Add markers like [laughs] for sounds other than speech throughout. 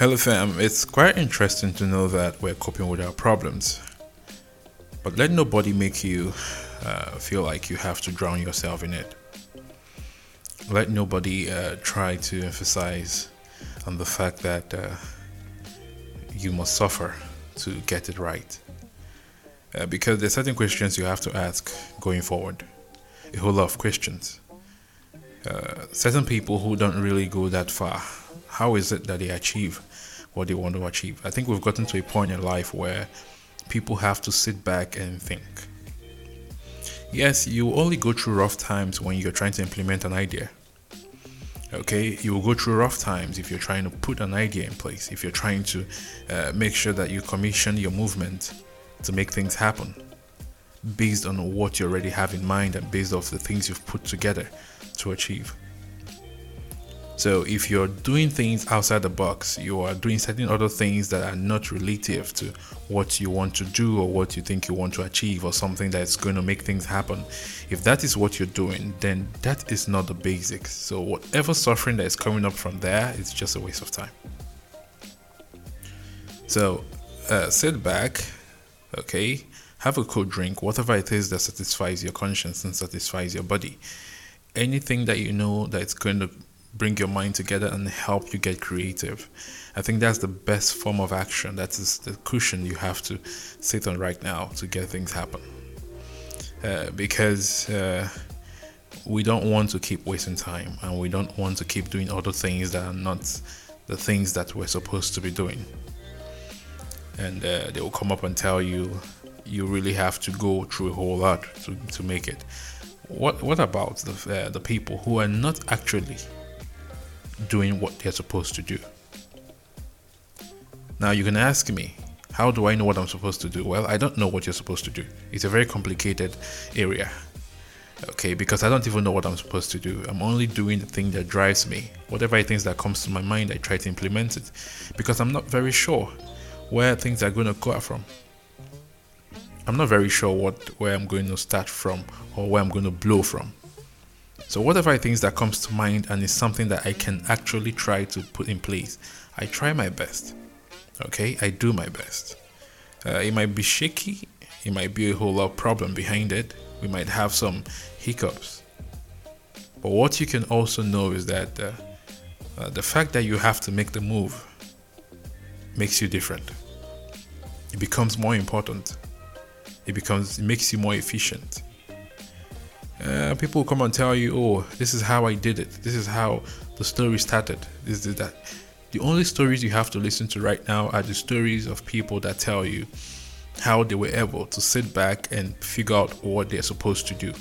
Hello, fam. It's quite interesting to know that we're coping with our problems. But let nobody make you uh, feel like you have to drown yourself in it. Let nobody uh, try to emphasize on the fact that uh, you must suffer to get it right. Uh, because there's certain questions you have to ask going forward. A whole lot of questions. Uh, certain people who don't really go that far, how is it that they achieve what they want to achieve. I think we've gotten to a point in life where people have to sit back and think. Yes, you only go through rough times when you're trying to implement an idea. Okay, you will go through rough times if you're trying to put an idea in place, if you're trying to uh, make sure that you commission your movement to make things happen based on what you already have in mind and based off the things you've put together to achieve. So if you're doing things outside the box, you are doing certain other things that are not relative to what you want to do or what you think you want to achieve or something that's going to make things happen. If that is what you're doing, then that is not the basics. So whatever suffering that is coming up from there is just a waste of time. So uh, sit back, okay, have a cold drink, whatever it is that satisfies your conscience and satisfies your body. Anything that you know that's going to bring your mind together and help you get creative. I think that's the best form of action. That is the cushion you have to sit on right now to get things happen. Uh, because uh, we don't want to keep wasting time and we don't want to keep doing other things that are not the things that we're supposed to be doing. And uh, they will come up and tell you you really have to go through a whole lot to, to make it. What what about the uh, the people who are not actually doing what they're supposed to do. Now, you can ask me, how do I know what I'm supposed to do? Well, I don't know what you're supposed to do. It's a very complicated area. Okay, because I don't even know what I'm supposed to do. I'm only doing the thing that drives me. Whatever it is that comes to my mind, I try to implement it because I'm not very sure where things are going to go from. I'm not very sure what where I'm going to start from or where I'm going to blow from. So whatever I think that comes to mind and is something that I can actually try to put in place, I try my best. Okay, I do my best. Uh, it might be shaky. It might be a whole lot of problem behind it. We might have some hiccups. But what you can also know is that uh, uh, the fact that you have to make the move makes you different. It becomes more important. It becomes it makes you more efficient. Uh, people come and tell you, "Oh, this is how I did it. This is how the story started. This is that." The only stories you have to listen to right now are the stories of people that tell you how they were able to sit back and figure out what they're supposed to do.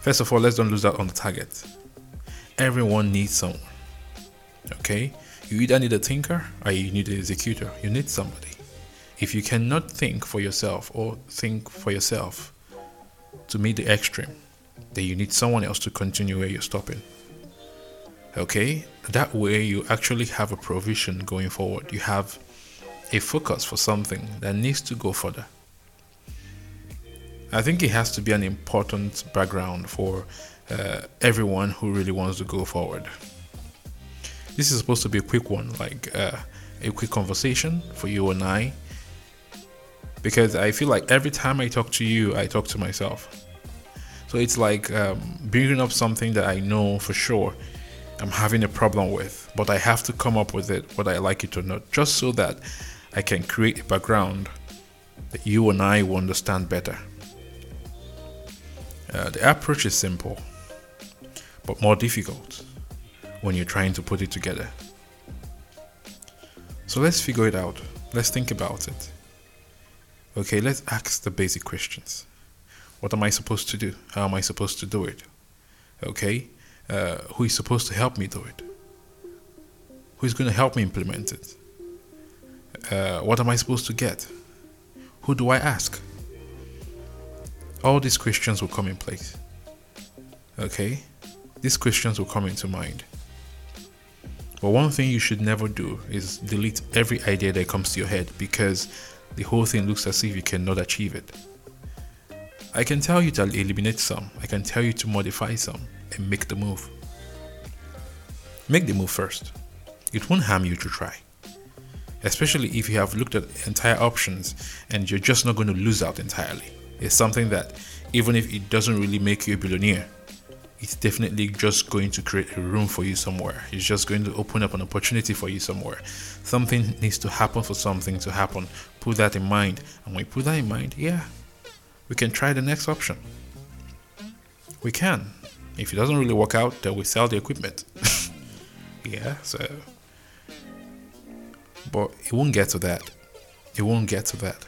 First of all, let's don't lose out on the target. Everyone needs someone. Okay? You either need a thinker or you need an executor. You need somebody. If you cannot think for yourself or think for yourself, to meet the extreme, then you need someone else to continue where you're stopping. Okay? That way, you actually have a provision going forward. You have a focus for something that needs to go further. I think it has to be an important background for uh, everyone who really wants to go forward. This is supposed to be a quick one, like uh, a quick conversation for you and I because I feel like every time I talk to you, I talk to myself. So it's like um, bringing up something that I know for sure I'm having a problem with, but I have to come up with it whether I like it or not, just so that I can create a background that you and I will understand better. Uh, the approach is simple, but more difficult when you're trying to put it together. So let's figure it out. Let's think about it. Okay, let's ask the basic questions. What am I supposed to do? How am I supposed to do it? Okay, uh, who is supposed to help me do it? Who is going to help me implement it? Uh, what am I supposed to get? Who do I ask? All these questions will come in place. Okay, these questions will come into mind. But one thing you should never do is delete every idea that comes to your head because the whole thing looks as if you cannot achieve it. I can tell you to eliminate some, I can tell you to modify some and make the move. Make the move first. it won't harm you to try. Especially if you have looked at entire options and you're just not going to lose out entirely. It's something that, even if it doesn't really make you a billionaire, it's definitely just going to create a room for you somewhere. It's just going to open up an opportunity for you somewhere. Something needs to happen for something to happen. Put that in mind. And when you put that in mind, yeah, we can try the next option. We can. If it doesn't really work out, then we sell the equipment. [laughs] yeah, so. But it won't get to that. It won't get to that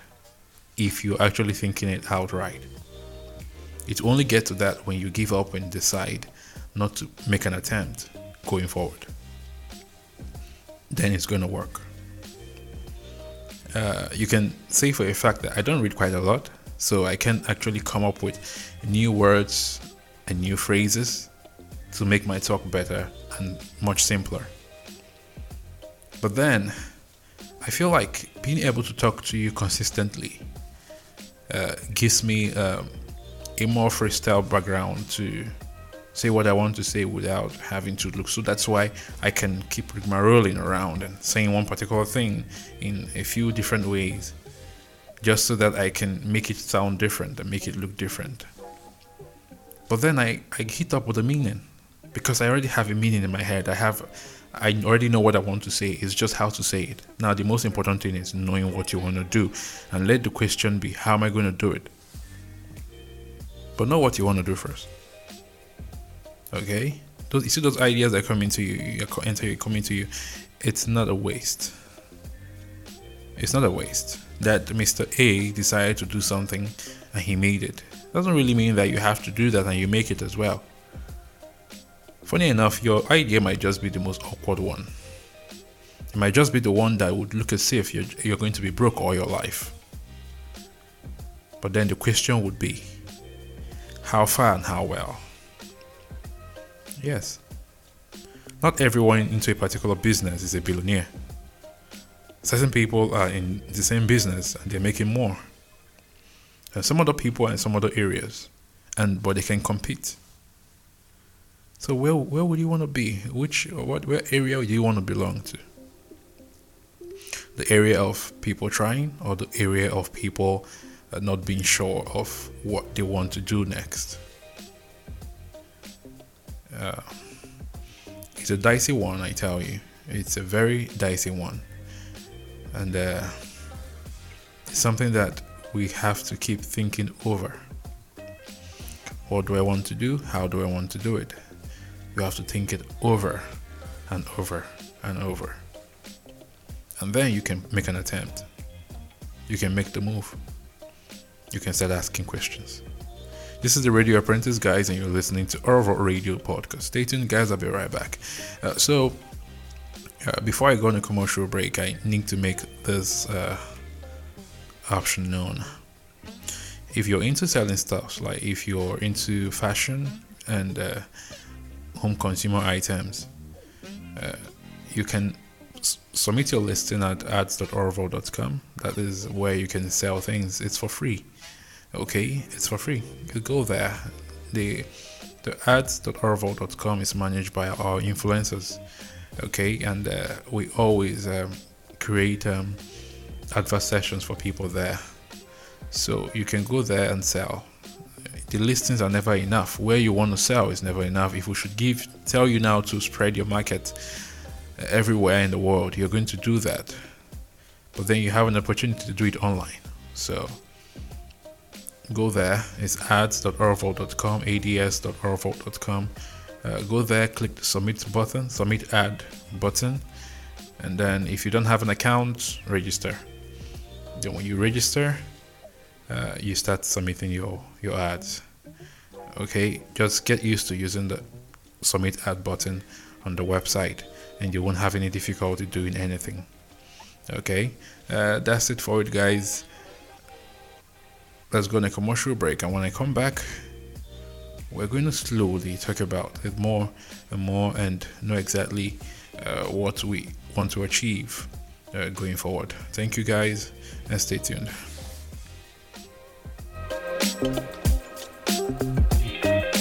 if you're actually thinking it outright. It only gets to that when you give up and decide not to make an attempt going forward. Then it's going to work. Uh, you can say for a fact that I don't read quite a lot, so I can actually come up with new words and new phrases to make my talk better and much simpler. But then, I feel like being able to talk to you consistently uh, gives me um, a more freestyle background to say what I want to say without having to look. So that's why I can keep my rolling around and saying one particular thing in a few different ways, just so that I can make it sound different and make it look different. But then I, I hit up with a meaning because I already have a meaning in my head. I have I already know what I want to say. It's just how to say it. Now the most important thing is knowing what you want to do and let the question be how am I going to do it? But know what you want to do first. Okay, those you see those ideas that come into you, enter you come into you. It's not a waste. It's not a waste. That Mr. A decided to do something and he made it. Doesn't really mean that you have to do that and you make it as well. Funny enough, your idea might just be the most awkward one. It might just be the one that would look as if you're, you're going to be broke all your life. But then the question would be how far and how well? Yes. Not everyone into a particular business is a billionaire. Certain people are in the same business and they're making more. And some other people are in some other areas, and but they can compete. So where where would you want to be? Which what where area do you want to belong to? The area of people trying, or the area of people uh, not being sure of what they want to do next. Uh, it's a dicey one, I tell you. It's a very dicey one. And uh, it's something that we have to keep thinking over. What do I want to do? How do I want to do it? You have to think it over and over and over. And then you can make an attempt. You can make the move you can start asking questions. This is the Radio Apprentice, guys, and you're listening to Orville Radio Podcast. Stay tuned, guys. I'll be right back. Uh, so, uh, before I go on a commercial break, I need to make this uh, option known. If you're into selling stuff, like if you're into fashion and uh, home consumer items, uh, you can submit your listing at ads.orville.com. That is where you can sell things. It's for free okay it's for free. You go there. The the ads.orville.com is managed by our influencers. Okay and uh, we always um, create um, advert sessions for people there. So you can go there and sell. The listings are never enough. Where you want to sell is never enough. If we should give tell you now to spread your market everywhere in the world you're going to do that. But then you have an opportunity to do it online. So go there. It's ads.orville.com, ads.orville.com. Uh, go there, click the submit button, submit ad button, and then if you don't have an account, register. Then when you register, uh, you start submitting your your ads. Okay, just get used to using the submit ad button on the website, and you won't have any difficulty doing anything. Okay, uh, that's it for it, guys let's go on a commercial break. And when I come back, we're going to slowly talk about it more and more and know exactly uh, what we want to achieve uh, going forward. Thank you guys and stay tuned.